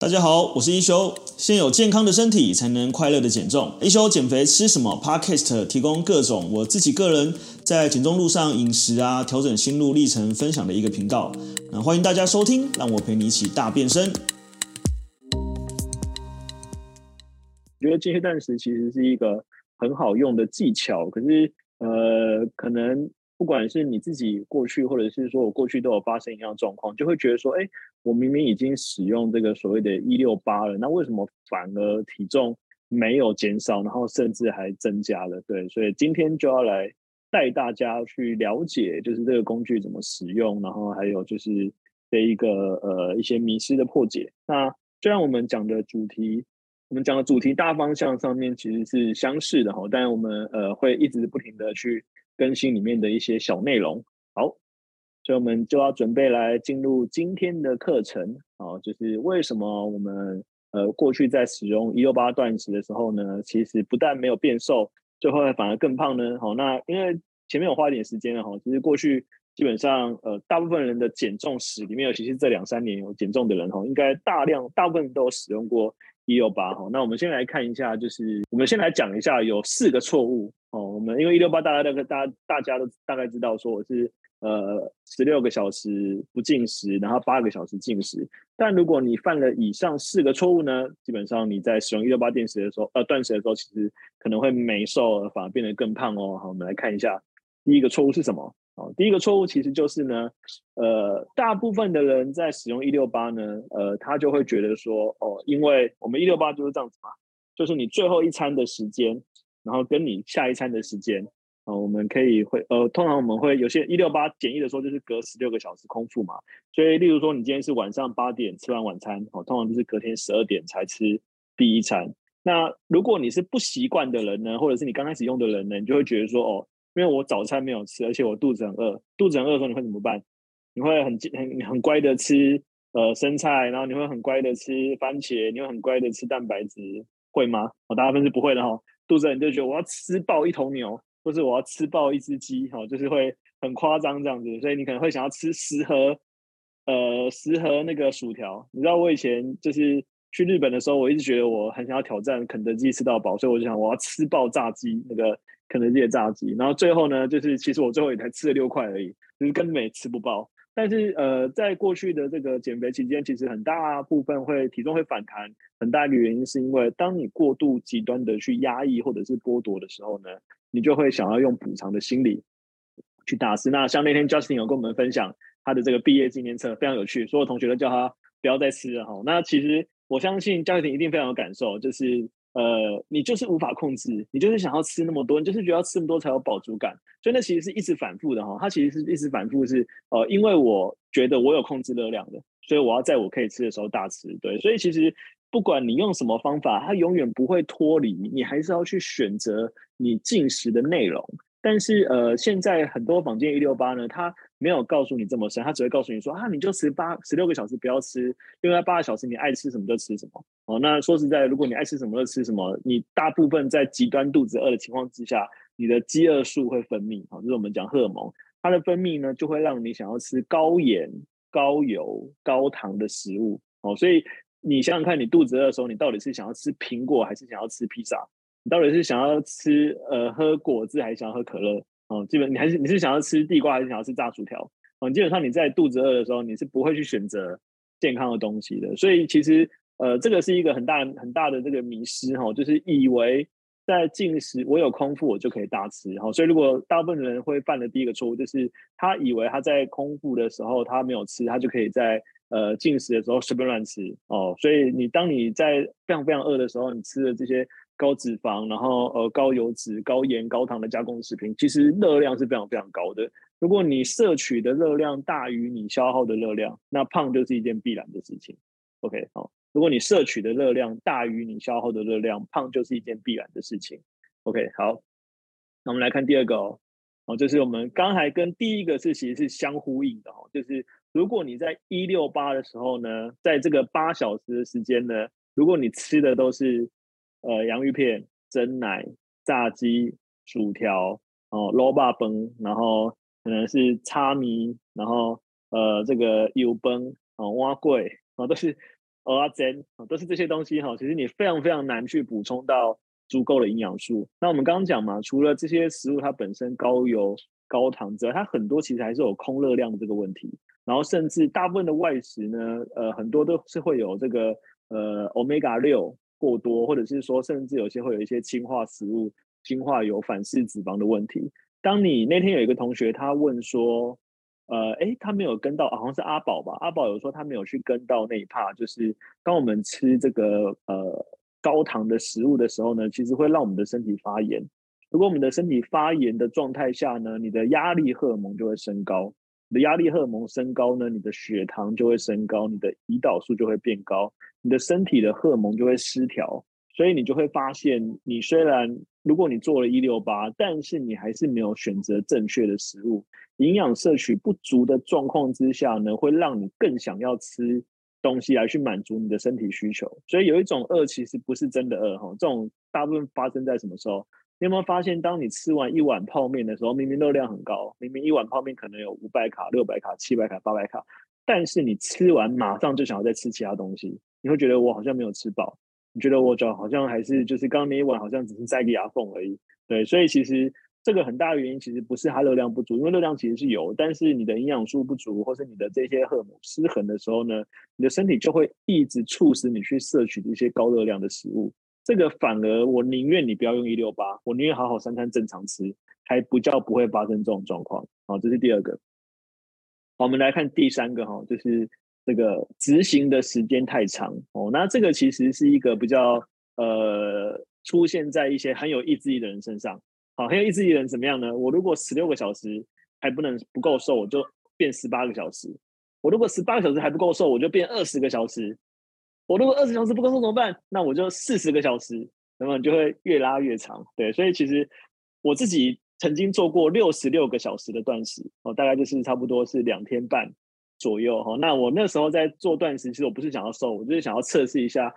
大家好，我是一休。先有健康的身体，才能快乐的减重。一休减肥吃什么？Podcast 提供各种我自己个人在减重路上饮食啊，调整心路历程分享的一个频道。那欢迎大家收听，让我陪你一起大变身。我觉得间歇断食其实是一个很好用的技巧，可是呃，可能。不管是你自己过去，或者是说我过去都有发生一样状况，就会觉得说，哎，我明明已经使用这个所谓的一六八了，那为什么反而体重没有减少，然后甚至还增加了？对，所以今天就要来带大家去了解，就是这个工具怎么使用，然后还有就是这一个呃一些迷失的破解。那虽然我们讲的主题，我们讲的主题大方向上面其实是相似的哈，但我们呃会一直不停的去。更新里面的一些小内容，好，所以我们就要准备来进入今天的课程，好，就是为什么我们呃过去在使用一六八断食的时候呢，其实不但没有变瘦，最后反而更胖呢？好，那因为前面有花一点时间了哈，其实过去基本上呃大部分人的减重史里面，尤其是这两三年有减重的人哈，应该大量大部分都有使用过一六八哈。那我们先来看一下，就是我们先来讲一下有四个错误。哦，我们因为一六八，大家大概大家大家都大概知道，说我是呃十六个小时不进食，然后八个小时进食。但如果你犯了以上四个错误呢，基本上你在使用一六八断食的时候，呃断食的时候，其实可能会没瘦，反而变得更胖哦。好，我们来看一下第一个错误是什么？哦，第一个错误其实就是呢，呃，大部分的人在使用一六八呢，呃，他就会觉得说，哦，因为我们一六八就是这样子嘛，就是你最后一餐的时间。然后跟你下一餐的时间，啊，我们可以会呃，通常我们会有些一六八简易的说，就是隔十六个小时空腹嘛。所以，例如说你今天是晚上八点吃完晚餐，哦，通常就是隔天十二点才吃第一餐。那如果你是不习惯的人呢，或者是你刚开始用的人呢，你就会觉得说，哦，因为我早餐没有吃，而且我肚子很饿，肚子很饿的时候你会怎么办？你会很很很乖的吃呃生菜，然后你会很乖的吃番茄，你会很乖的吃蛋白质，会吗？哦，大部分是不会的哈、哦。肚子很就觉得我要吃爆一头牛，或是我要吃爆一只鸡，哈，就是会很夸张这样子，所以你可能会想要吃十盒，呃，十盒那个薯条。你知道我以前就是去日本的时候，我一直觉得我很想要挑战肯德基吃到饱，所以我就想我要吃爆炸鸡，那个肯德基的炸鸡。然后最后呢，就是其实我最后也才吃了六块而已，就是根本也吃不饱。但是呃，在过去的这个减肥期间，其实很大部分会体重会反弹，很大一个原因是因为当你过度极端的去压抑或者是剥夺的时候呢，你就会想要用补偿的心理去大吃。那像那天 Justin 有跟我们分享他的这个毕业纪念册，非常有趣，所有同学都叫他不要再吃了哈。那其实我相信 Justin 一定非常有感受，就是。呃，你就是无法控制，你就是想要吃那么多，你就是觉得要吃那么多才有饱足感，所以那其实是一直反复的哈。它其实是一直反复是，呃，因为我觉得我有控制热量的，所以我要在我可以吃的时候大吃。对，所以其实不管你用什么方法，它永远不会脱离，你还是要去选择你进食的内容。但是呃，现在很多坊间一六八呢，它没有告诉你这么深，他只会告诉你说啊，你就十八十六个小时不要吃，另外八个小时你爱吃什么就吃什么。哦，那说实在，如果你爱吃什么就吃什么，你大部分在极端肚子饿的情况之下，你的饥饿素会分泌，哦，就是我们讲荷尔蒙，它的分泌呢就会让你想要吃高盐、高油、高糖的食物。哦，所以你想想看，你肚子饿的时候，你到底是想要吃苹果还是想要吃披萨？你到底是想要吃呃喝果汁还是想要喝可乐？哦，基本你还是你是想要吃地瓜还是想要吃炸薯条？哦，基本上你在肚子饿的时候，你是不会去选择健康的东西的。所以其实呃，这个是一个很大很大的这个迷失哈，就是以为在进食我有空腹我就可以大吃。哈，所以如果大部分人会犯的第一个错误，就是他以为他在空腹的时候他没有吃，他就可以在呃进食的时候随便乱吃。哦，所以你当你在非常非常饿的时候，你吃的这些。高脂肪，然后呃高油脂、高盐、高糖的加工食品，其实热量是非常非常高的。如果你摄取的热量大于你消耗的热量，那胖就是一件必然的事情。OK，好，如果你摄取的热量大于你消耗的热量，胖就是一件必然的事情。OK，好，那我们来看第二个哦，哦，就是我们刚才跟第一个是其实是相呼应的哦，就是如果你在一六八的时候呢，在这个八小时的时间呢，如果你吃的都是呃，洋芋片、蒸奶、炸鸡、薯条，哦，卤肉饭，然后可能是叉米，然后呃，这个油崩，哦，碗粿，哦，都是蚵仔煎都是这些东西哈。其实你非常非常难去补充到足够的营养素。那我们刚刚讲嘛，除了这些食物它本身高油高糖之外，它很多其实还是有空热量的这个问题。然后甚至大部分的外食呢，呃，很多都是会有这个呃，Omega 六过多，或者是说甚至有些会有一些氢化食物、氢化油、反式脂肪的问题。当你那天有一个同学他问说，呃，诶，他没有跟到，好像是阿宝吧？阿宝有说他没有去跟到那一趴，就是当我们吃这个呃高糖的食物的时候呢，其实会让我们的身体发炎。如果我们的身体发炎的状态下呢，你的压力荷尔蒙就会升高。你的压力荷尔蒙升高呢，你的血糖就会升高，你的胰岛素就会变高，你的身体的荷尔蒙就会失调，所以你就会发现，你虽然如果你做了一六八，但是你还是没有选择正确的食物，营养摄取不足的状况之下呢，会让你更想要吃东西来去满足你的身体需求。所以有一种饿其实不是真的饿哈，这种大部分发生在什么时候？你有没有发现，当你吃完一碗泡面的时候，明明热量很高，明明一碗泡面可能有五百卡、六百卡、七百卡、八百卡，但是你吃完马上就想要再吃其他东西，你会觉得我好像没有吃饱，你觉得我脚好像还是就是刚刚那一碗好像只是塞个牙缝而已。对，所以其实这个很大的原因其实不是它热量不足，因为热量其实是有，但是你的营养素不足，或是你的这些荷尔蒙失衡的时候呢，你的身体就会一直促使你去摄取一些高热量的食物。这个反而我宁愿你不要用一六八，我宁愿好好三餐正常吃，还不叫不会发生这种状况。好，这是第二个。好，我们来看第三个哈，就是这个执行的时间太长哦。那这个其实是一个比较呃出现在一些很有意志力的人身上。好，很有意志力的人怎么样呢？我如果十六个小时还不能不够瘦，我就变十八个小时；我如果十八个小时还不够瘦，我就变二十个小时。我如果二十小时不够瘦怎么办？那我就四十个小时，那么就会越拉越长。对，所以其实我自己曾经做过六十六个小时的断食，哦，大概就是差不多是两天半左右。哈，那我那时候在做断食，其实我不是想要瘦，我就是想要测试一下，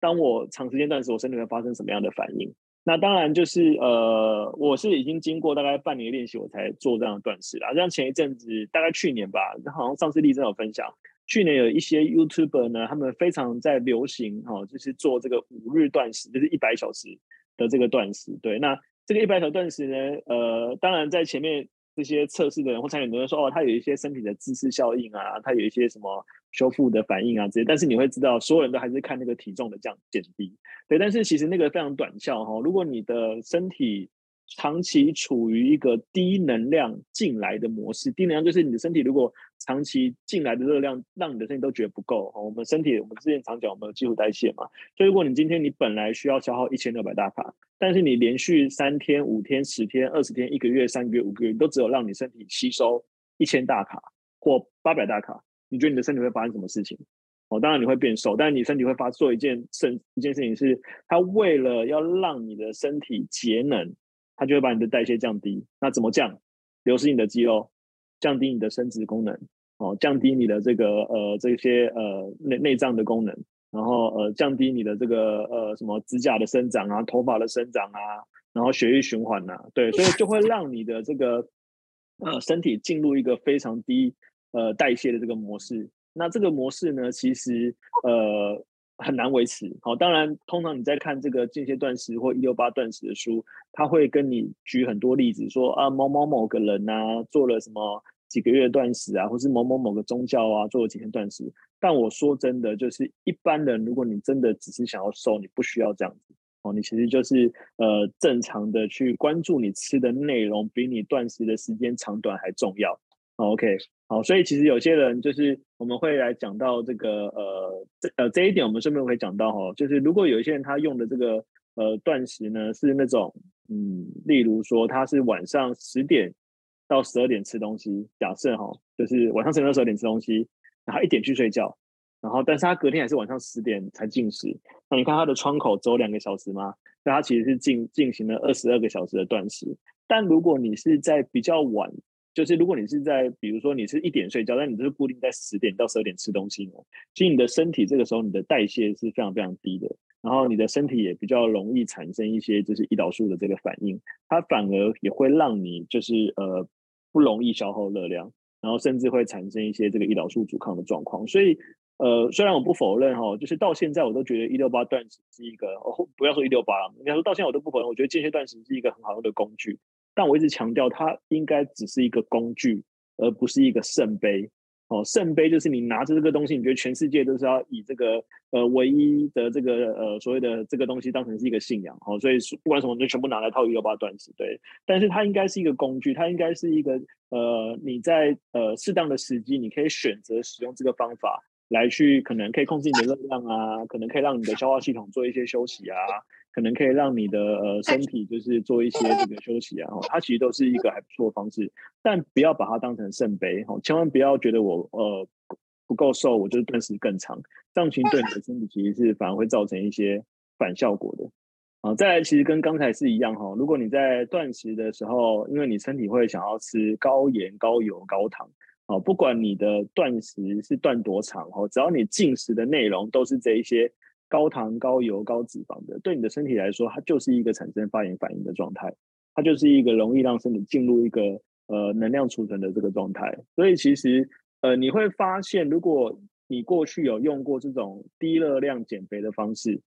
当我长时间断食，我身体会发生什么样的反应。那当然就是呃，我是已经经过大概半年练习，我才做这样的断食啦。像前一阵子，大概去年吧，好像上次立正有分享。去年有一些 YouTuber 呢，他们非常在流行哈，就是做这个五日断食，就是一百小时的这个断食。对，那这个一百小时断食呢，呃，当然在前面这些测试的人或参与的人说，哦，他有一些身体的自噬效应啊，他有一些什么修复的反应啊这些，但是你会知道，所有人都还是看那个体重的降减低。对，但是其实那个非常短效哈，如果你的身体长期处于一个低能量进来的模式，低能量就是你的身体如果长期进来的热量让你的身体都觉得不够。我们身体我们之前常讲我们有基础代谢嘛，所以如果你今天你本来需要消耗一千六百大卡，但是你连续三天、五天、十天、二十天、一个月、三个月、五个月，你都只有让你身体吸收一千大卡或八百大卡，你觉得你的身体会发生什么事情？哦，当然你会变瘦，但是你身体会发做一件事一件事情是，它为了要让你的身体节能。它就会把你的代谢降低，那怎么降？流失你的肌肉，降低你的生殖功能，哦，降低你的这个呃这些呃内内脏的功能，然后呃降低你的这个呃什么指甲的生长啊，头发的生长啊，然后血液循环呐、啊，对，所以就会让你的这个呃身体进入一个非常低呃代谢的这个模式。那这个模式呢，其实呃。很难维持。好，当然，通常你在看这个间歇断食或一六八断食的书，他会跟你举很多例子，说啊，某某某个人、啊，做了什么几个月断食啊，或是某某某个宗教啊，做了几天断食。但我说真的，就是一般人，如果你真的只是想要瘦，你不需要这样子。哦，你其实就是呃，正常的去关注你吃的内容，比你断食的时间长短还重要。OK。好，所以其实有些人就是我们会来讲到这个呃这呃这一点，我们顺便会讲到哈，就是如果有一些人他用的这个呃断食呢是那种嗯，例如说他是晚上十点到十二点吃东西，假设哈，就是晚上十点到十二点吃东西，然后一点去睡觉，然后但是他隔天还是晚上十点才进食，那你看他的窗口只有两个小时吗？那他其实是进进行了二十二个小时的断食，但如果你是在比较晚。就是如果你是在，比如说你是一点睡觉，但你就是固定在十点到十二点吃东西呢，其实你的身体这个时候你的代谢是非常非常低的，然后你的身体也比较容易产生一些就是胰岛素的这个反应，它反而也会让你就是呃不容易消耗热量，然后甚至会产生一些这个胰岛素阻抗的状况。所以呃，虽然我不否认哈，就是到现在我都觉得一六八断食是一个，哦，不要说一六八了，应该说到现在我都不否认，我觉得间歇断食是一个很好用的工具，但我一直强调它应该只是一个工具，而不是一个圣杯。哦，圣杯就是你拿着这个东西，你觉得全世界都是要以这个呃唯一的这个呃所谓的这个东西当成是一个信仰。哦，所以不管什么，就全部拿来套一六八段子。对，但是它应该是一个工具，它应该是一个呃你在呃适当的时机，你可以选择使用这个方法来去，可能可以控制你的热量啊，可能可以让你的消化系统做一些休息啊。可能可以让你的呃身体就是做一些这个休息啊，它其实都是一个还不错的方式，但不要把它当成圣杯哈，千万不要觉得我呃不够瘦，我就是断食更长，这样其实对你的身体其实是反而会造成一些反效果的啊。再来，其实跟刚才是一样哈，如果你在断食的时候，因为你身体会想要吃高盐、高油、高糖哦，不管你的断食是断多长哦，只要你进食的内容都是这一些。高糖、高油、高脂肪的，对你的身体来说，它就是一个产生发炎反应的状态，它就是一个容易让身体进入一个呃能量储存的这个状态。所以其实呃你会发现，如果你过去有用过这种低热量减肥的方式，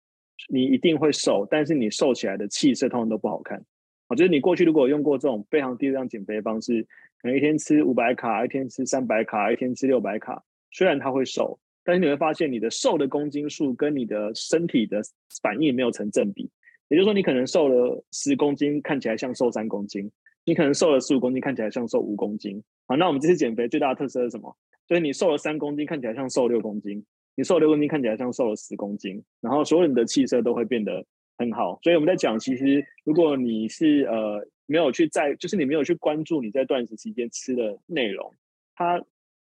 你一定会瘦，但是你瘦起来的气色通常都不好看。我觉得你过去如果用过这种非常低热量减肥方式，可能一天吃五百卡，一天吃三百卡，一天吃六百卡，虽然它会瘦。但是你会发现，你的瘦的公斤数跟你的身体的反应没有成正比。也就是说，你可能瘦了十公斤，看起来像瘦三公斤；你可能瘦了十五公斤，看起来像瘦五公斤。好，那我们这次减肥最大的特色是什么？就是你瘦了三公斤，看起来像瘦六公斤；你瘦六公斤，看起来像瘦了十公斤。然后所有人的气色都会变得很好。所以我们在讲，其实如果你是呃没有去在，就是你没有去关注你在断食期间吃的内容，它。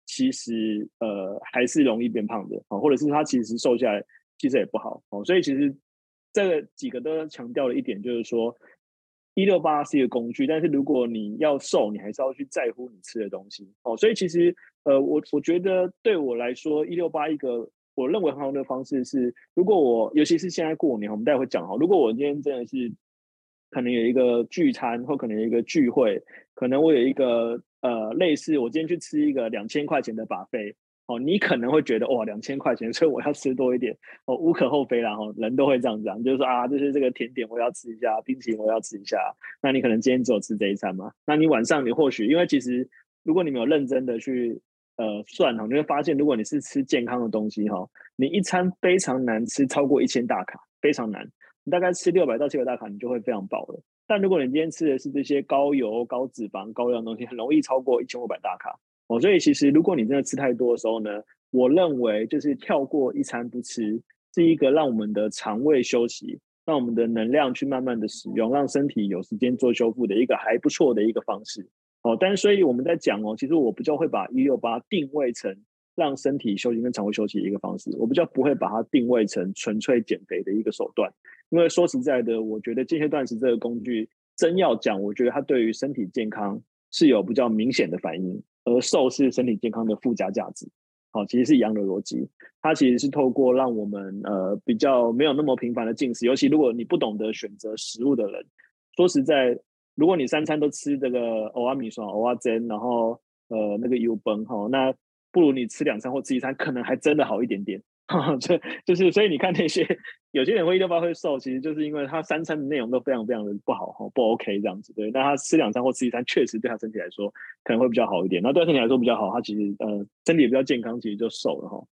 其实呃还是容易变胖的啊，或者是他其实瘦下来其实也不好哦，所以其实这几个都强调了一点，就是说一六八是一个工具，但是如果你要瘦，你还是要去在乎你吃的东西哦。所以其实呃我我觉得对我来说一六八一个我认为很好的方式是，如果我尤其是现在过年，我们待会讲哈，如果我今天真的是可能有一个聚餐或可能有一个聚会，可能我有一个。呃，类似我今天去吃一个两千块钱的把费哦，你可能会觉得哇，两千块钱，所以我要吃多一点，哦，无可厚非啦，哈，人都会这样讲，就是说啊，就是这个甜点我要吃一下，冰淇淋我要吃一下，那你可能今天只有吃这一餐嘛？那你晚上你或许，因为其实如果你没有认真的去呃算哈，你会发现，如果你是吃健康的东西哈，你一餐非常难吃超过一千大卡，非常难，你大概吃六百到七百大卡，你就会非常饱了。但如果你今天吃的是这些高油、高脂肪、高热量的东西，很容易超过一千五百大卡哦。所以其实如果你真的吃太多的时候呢，我认为就是跳过一餐不吃，是一个让我们的肠胃休息，让我们的能量去慢慢的使用，让身体有时间做修复的一个还不错的一个方式哦。但是所以我们在讲哦，其实我比较会把一六八定位成让身体休息跟肠胃休息的一个方式，我比较不会把它定位成纯粹减肥的一个手段。因为说实在的，我觉得间歇断食这个工具真要讲，我觉得它对于身体健康是有比较明显的反应，而瘦是身体健康的附加价值。好，其实是一样的逻辑。它其实是透过让我们呃比较没有那么频繁的进食，尤其如果你不懂得选择食物的人，说实在，如果你三餐都吃这个蚵仔面线、蚵仔煎，然后呃那个油崩哈，那不如你吃两餐或吃一餐，可能还真的好一点点。这 就是，所以你看那些有些人会一六八会瘦，其实就是因为他三餐的内容都非常非常的不好哈，不 OK 这样子对。那他吃两餐或吃一餐，确实对他身体来说可能会比较好一点。那对他身体来说比较好，他其实呃身体也比较健康，其实就瘦了哈。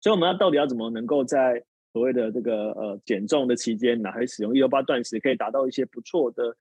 所以我们要到底要怎么能够在所谓的这个呃减重的期间，哪还使用一六八断食，可以达到一些不错的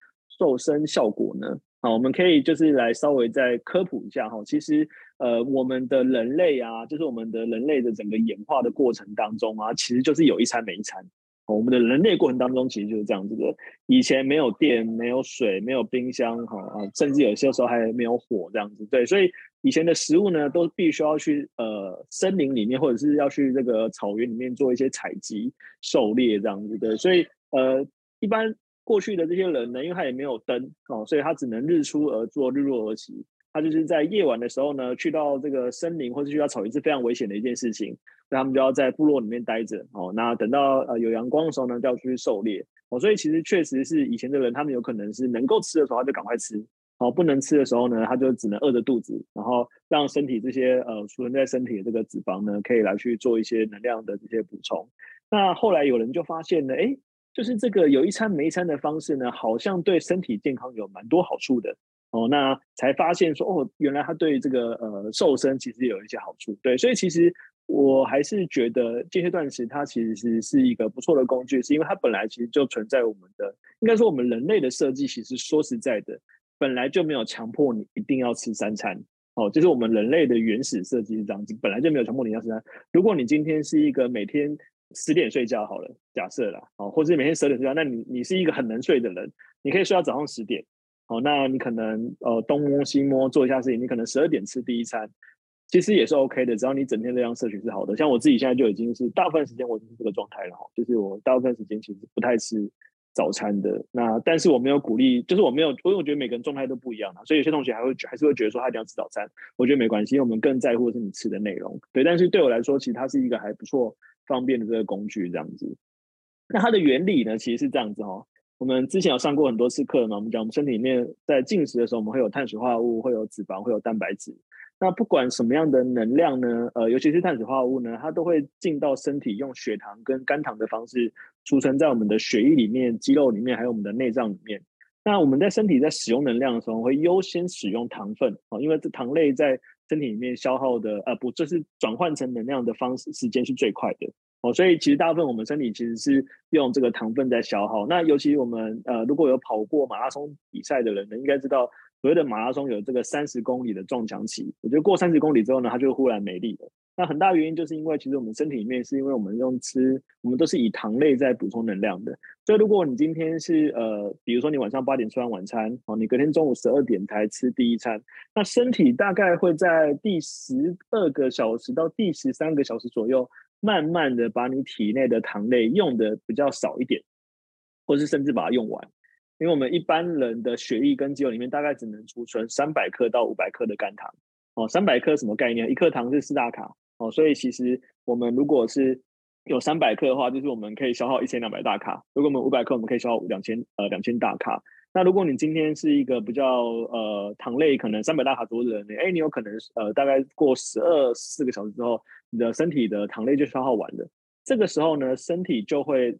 瘦身效果呢？好，我们可以就是来稍微再科普一下哈。其实，呃，我们的人类啊，就是我们的人类的整个演化的过程当中啊，其实就是有一餐没一餐。我们的人类过程当中，其实就是这样子的。以前没有电，没有水，没有冰箱，哈啊，甚至有些时候还没有火这样子。对，所以以前的食物呢，都必须要去呃森林里面，或者是要去这个草原里面做一些采集、狩猎这样子。对，所以呃，一般。过去的这些人呢，因为他也没有灯哦，所以他只能日出而作，日落而息。他就是在夜晚的时候呢，去到这个森林或者去到草原是非常危险的一件事情，那他们就要在部落里面待着哦。那等到呃有阳光的时候呢，就要出去狩猎哦。所以其实确实是以前的人，他们有可能是能够吃的时候他就赶快吃哦，不能吃的时候呢，他就只能饿着肚子，然后让身体这些呃储存在身体的这个脂肪呢，可以来去做一些能量的这些补充。那后来有人就发现呢，哎，就是这个有一餐没一餐的方式呢，好像对身体健康有蛮多好处的。哦，那才发现说，哦，原来它对这个呃瘦身其实有一些好处。对，所以其实我还是觉得间歇断食它其实是是一个不错的工具，是因为它本来其实就存在我们的，应该说我们人类的设计，其实说实在的，本来就没有强迫你一定要吃三餐。哦，就是我们人类的原始设计是这样子，本来就没有强迫你要吃三。如果你今天是一个每天十点睡觉好了，假设啦，哦，或者每天十点睡觉，那你你是一个很能睡的人，你可以睡到早上十点。哦，那你可能呃东摸西摸做一下事情，你可能十二点吃第一餐，其实也是 OK 的，只要你整天这样摄取是好的。像我自己现在就已经是大部分时间我就是这个状态了哈，就是我大部分时间其实不太吃早餐的。那但是我没有鼓励，就是我没有，因为我觉得每个人状态都不一样啊，所以有些同学还会还是会觉得说他一定要吃早餐，我觉得没关系，因为我们更在乎的是你吃的内容。对，但是对我来说，其实它是一个还不错、方便的这个工具这样子。那它的原理呢，其实是这样子哈。我们之前有上过很多次课嘛，我们讲我们身体里面在进食的时候，我们会有碳水化合物，会有脂肪，会有蛋白质。那不管什么样的能量呢，呃，尤其是碳水化合物呢，它都会进到身体，用血糖跟肝糖的方式储存在我们的血液里面、肌肉里面，还有我们的内脏里面。那我们在身体在使用能量的时候，会优先使用糖分啊，因为这糖类在身体里面消耗的，呃，不，这是转换成能量的方式时间是最快的。哦，所以其实大部分我们身体其实是用这个糖分在消耗。那尤其我们呃，如果有跑过马拉松比赛的人呢，应该知道所谓的马拉松有这个三十公里的撞墙期。我觉得过三十公里之后呢，它就忽然没力了。那很大原因就是因为其实我们身体里面是因为我们用吃，我们都是以糖类在补充能量的。所以如果你今天是呃，比如说你晚上八点吃完晚餐，哦，你隔天中午十二点才吃第一餐，那身体大概会在第十二个小时到第十三个小时左右。慢慢的把你体内的糖类用的比较少一点，或是甚至把它用完，因为我们一般人的血液跟肌肉里面大概只能储存三百克到五百克的肝糖哦，三百克什么概念？一克糖是四大卡哦，所以其实我们如果是有三百克的话，就是我们可以消耗一千两百大卡；如果我们五百克，我们可以消耗两千呃两千大卡。那如果你今天是一个比较呃糖类可能三百大卡多的人，哎，你有可能呃大概过十二四个小时之后，你的身体的糖类就消耗完了。这个时候呢，身体就会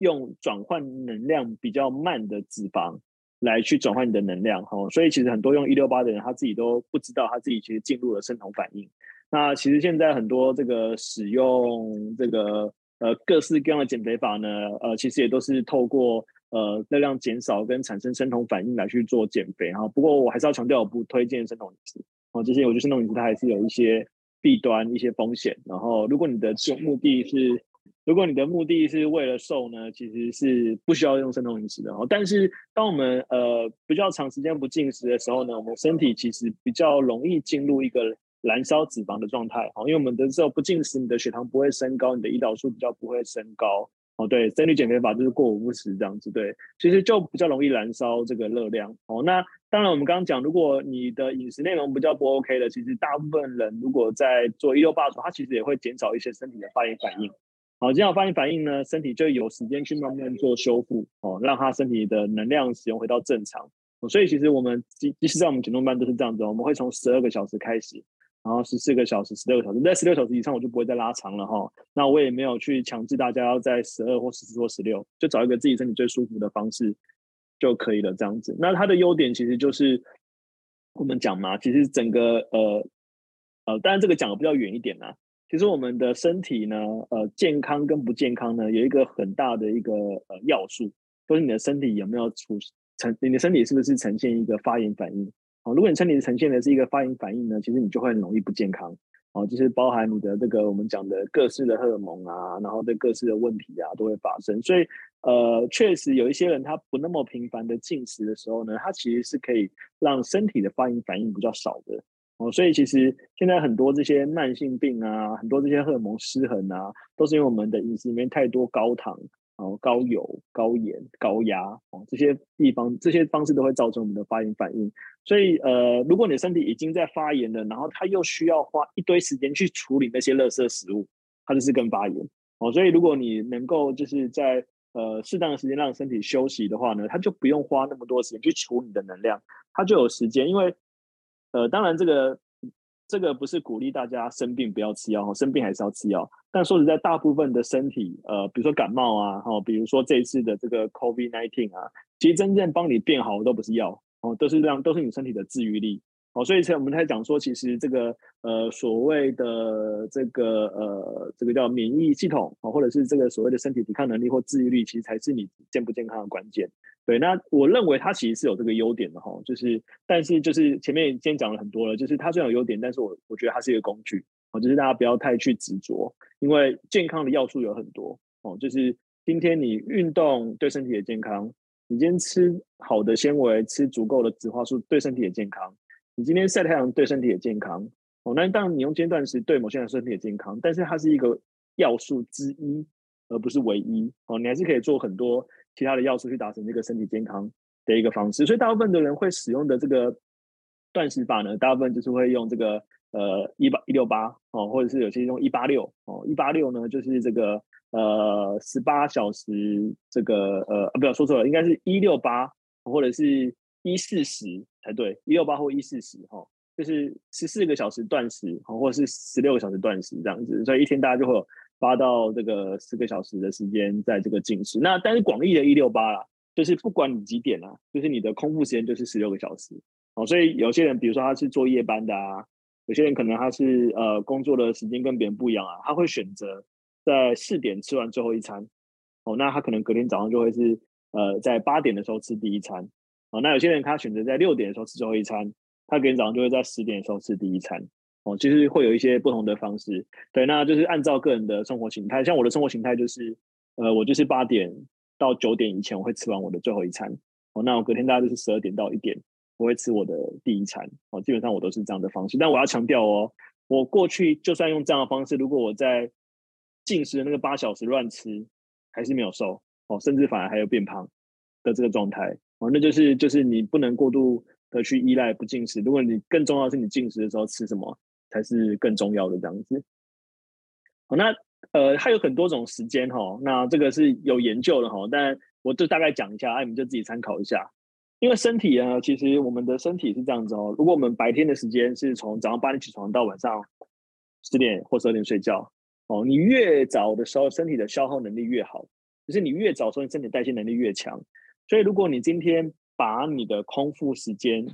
用转换能量比较慢的脂肪来去转换你的能量哈。所以其实很多用一六八的人，他自己都不知道他自己其实进入了生酮反应。那其实现在很多这个使用这个呃各式各样的减肥法呢，呃其实也都是透过。呃，热量减少跟产生生酮反应来去做减肥哈。不过我还是要强调，我不推荐生酮饮食哦。这些我觉得生酮饮食它还是有一些弊端、一些风险。然后，如果你的目的是，如果你的目的是为了瘦呢，其实是不需要用生酮饮食的。哦但是，当我们呃比较长时间不进食的时候呢，我们身体其实比较容易进入一个燃烧脂肪的状态。因为我们的时候不进食，你的血糖不会升高，你的胰岛素比较不会升高。哦，对，生理减肥法就是过午不食这样子，对，其实就比较容易燃烧这个热量。哦，那当然我们刚刚讲，如果你的饮食内容比较不 OK 的，其实大部分人如果在做一六八的时候，它其实也会减少一些身体的发炎反应。好，减少发炎反应呢，身体就有时间去慢慢做修复，哦，让它身体的能量使用回到正常。哦，所以其实我们即即使在我们减重班都是这样子，我们会从十二个小时开始。然后十四个小时、十六个小时，在十六小时以上我就不会再拉长了哈。那我也没有去强制大家要在十二或十四或十六，就找一个自己身体最舒服的方式就可以了。这样子，那它的优点其实就是我们讲嘛，其实整个呃呃，当然这个讲的比较远一点啦。其实我们的身体呢，呃，健康跟不健康呢，有一个很大的一个呃要素，就是你的身体有没有出呈，你的身体是不是呈现一个发炎反应。如果你身体呈现的是一个发炎反应呢，其实你就会很容易不健康哦，就是包含你的这个我们讲的各式的荷尔蒙啊，然后对各式的问题啊都会发生。所以呃，确实有一些人他不那么频繁的进食的时候呢，他其实是可以让身体的发炎反应比较少的哦。所以其实现在很多这些慢性病啊，很多这些荷尔蒙失衡啊，都是因为我们的饮食里面太多高糖。哦，高油、高盐、高压哦，这些地方、这些方式都会造成我们的发炎反应。所以，呃，如果你的身体已经在发炎了，然后它又需要花一堆时间去处理那些垃圾食物，它就是更发炎哦。所以，如果你能够就是在呃适当的时间让身体休息的话呢，它就不用花那么多时间去储你的能量，它就有时间。因为呃，当然这个这个不是鼓励大家生病不要吃药，生病还是要吃药。但说实在，大部分的身体，呃，比如说感冒啊，哦，比如说这一次的这个 COVID-19 啊，其实真正帮你变好的都不是药，哦，都是让都是你身体的治愈力。哦，所以才我们才讲说，其实这个呃所谓的这个呃这个叫免疫系统啊，或者是这个所谓的身体抵抗能力或自愈力，其实才是你健不健康的关键。对，那我认为它其实是有这个优点的哈，就是但是就是前面今天讲了很多了，就是它虽然有优点，但是我我觉得它是一个工具哦，就是大家不要太去执着，因为健康的要素有很多哦，就是今天你运动对身体也健康，你今天吃好的纤维，吃足够的植化素对身体也健康。你今天晒太阳对身体也健康哦，那当然你用间断食对某些人身体也健康，但是它是一个要素之一，而不是唯一哦。你还是可以做很多其他的要素去达成这个身体健康的一个方式。所以大部分的人会使用的这个断食法呢，大部分就是会用这个呃一八一六八哦，或者是有些用一八六哦，一八六呢就是这个呃十八小时这个呃啊不要说错了，应该是一六八或者是。一四十才对，一六八或一四十哈，就是十四个小时断食，或者是十六个小时断食这样子，所以一天大家就会有八到这个四个小时的时间在这个进食。那但是广义的一六八啦，就是不管你几点啊，就是你的空腹时间就是十六个小时哦。所以有些人，比如说他是做夜班的啊，有些人可能他是呃工作的时间跟别人不一样啊，他会选择在四点吃完最后一餐哦，那他可能隔天早上就会是呃在八点的时候吃第一餐。哦，那有些人他选择在六点的时候吃最后一餐，他隔天早上就会在十点的时候吃第一餐。哦，其实会有一些不同的方式。对，那就是按照个人的生活形态。像我的生活形态就是，呃，我就是八点到九点以前我会吃完我的最后一餐。哦，那我隔天大概就是十二点到一点我会吃我的第一餐。哦，基本上我都是这样的方式。但我要强调哦，我过去就算用这样的方式，如果我在进食的那个八小时乱吃，还是没有瘦。哦，甚至反而还有变胖的这个状态。哦，那就是就是你不能过度的去依赖不进食。如果你更重要的是你进食的时候吃什么才是更重要的这样子。好，那呃还有很多种时间哈，那这个是有研究的哈，但我就大概讲一下，哎，你们就自己参考一下。因为身体呢，其实我们的身体是这样子哦。如果我们白天的时间是从早上八点起床到晚上十点或十二点睡觉哦，你越早的时候身体的消耗能力越好，就是你越早的时候你身体代谢能力越强。所以，如果你今天把你的空腹时间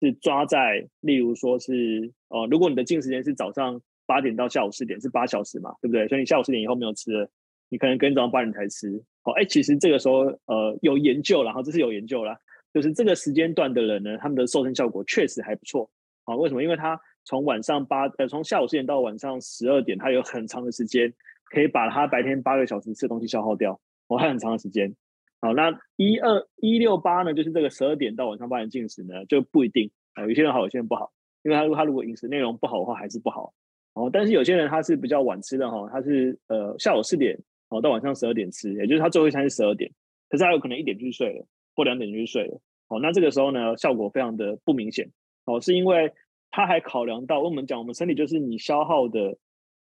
是抓在，例如说是，呃，如果你的进食时间是早上八点到下午四点，是八小时嘛，对不对？所以你下午四点以后没有吃了，你可能跟早上八点才吃。好，哎，其实这个时候，呃，有研究了，然后这是有研究了，就是这个时间段的人呢，他们的瘦身效果确实还不错。好，为什么？因为他从晚上八，呃，从下午四点到晚上十二点，他有很长的时间可以把他白天八个小时吃的东西消耗掉，哦，还很长的时间。好，那一二一六八呢，就是这个十二点到晚上八点进食呢，就不一定啊，有些人好，有些人不好，因为他如果他如果饮食内容不好的话，还是不好。哦，但是有些人他是比较晚吃的哈，他是呃下午四点哦到晚上十二点吃，也就是他最后一餐是十二点，可是他有可能一点就去睡了，或两点就去睡了。哦，那这个时候呢，效果非常的不明显。哦，是因为他还考量到，我们讲我们身体就是你消耗的，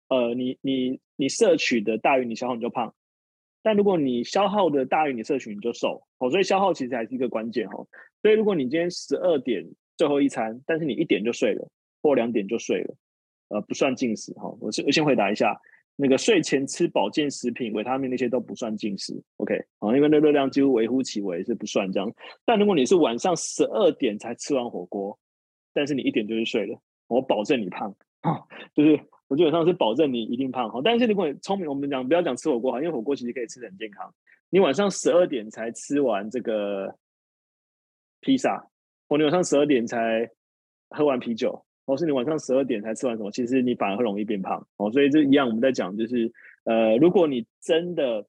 呃，你你你摄取的大于你消耗，你就胖。但如果你消耗的大于你摄取，你就瘦哦。所以消耗其实还是一个关键哦。所以如果你今天十二点最后一餐，但是你一点就睡了，或两点就睡了，呃，不算进食哈。我先我先回答一下，那个睡前吃保健食品、维他命那些都不算进食。OK，好，因为那热量几乎微乎其微，是不算这样。但如果你是晚上十二点才吃完火锅，但是你一点就去睡了，我保证你胖啊，就是。我基本上是保证你一定胖哈，但是如果你聪明，我们讲不要讲吃火锅哈，因为火锅其实可以吃的很健康。你晚上十二点才吃完这个披萨，或你晚上十二点才喝完啤酒，或是你晚上十二点才吃完什么，其实你反而会容易变胖哦。所以这一样，我们在讲就是呃，如果你真的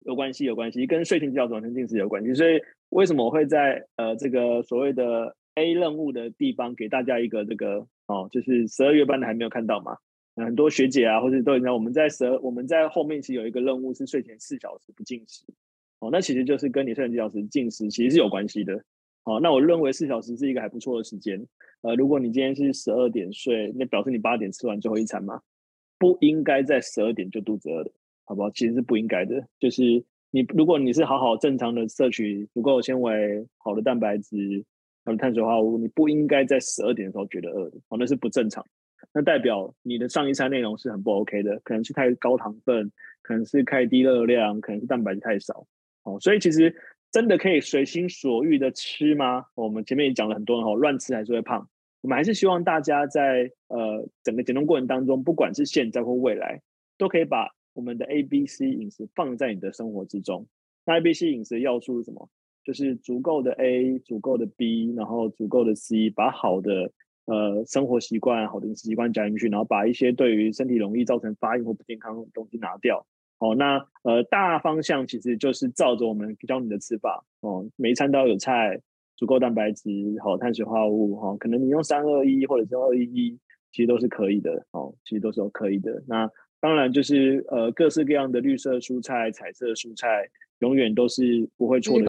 有关系，有关系，跟睡前觉、早晨进食有关系。所以为什么我会在呃这个所谓的 A 任务的地方给大家一个这个哦，就是十二月班的还没有看到嘛？很多学姐啊，或者都你知道，我们在十二，我们在后面其实有一个任务是睡前四小时不进食，哦，那其实就是跟你睡前几小时进食其实是有关系的，哦，那我认为四小时是一个还不错的时间，呃，如果你今天是十二点睡，那表示你八点吃完最后一餐嘛，不应该在十二点就肚子饿的，好不好？其实是不应该的，就是你如果你是好好正常的摄取足够纤维、好的蛋白质、好的碳水化合物，你不应该在十二点的时候觉得饿的，哦，那是不正常。那代表你的上一餐内容是很不 OK 的，可能是太高糖分，可能是太低热量，可能是蛋白质太少。哦，所以其实真的可以随心所欲的吃吗？我们前面也讲了很多，哦，乱吃还是会胖。我们还是希望大家在呃整个减重过程当中，不管是现在或未来，都可以把我们的 A、B、C 饮食放在你的生活之中。那 A、B、C 饮食的要素是什么？就是足够的 A，足够的 B，然后足够的 C，把好的呃生活习惯、好的饮食习惯加进去，然后把一些对于身体容易造成发炎或不健康的东西拿掉。哦，那呃大方向其实就是照着我们教你的吃法哦，每一餐都要有菜，足够蛋白质，好碳水化合物哈，可能你用三二一或者是二一一，其实都是可以的哦，其实都是可以的。那当然就是呃各式各样的绿色蔬菜、彩色蔬菜，永远都是不会错的。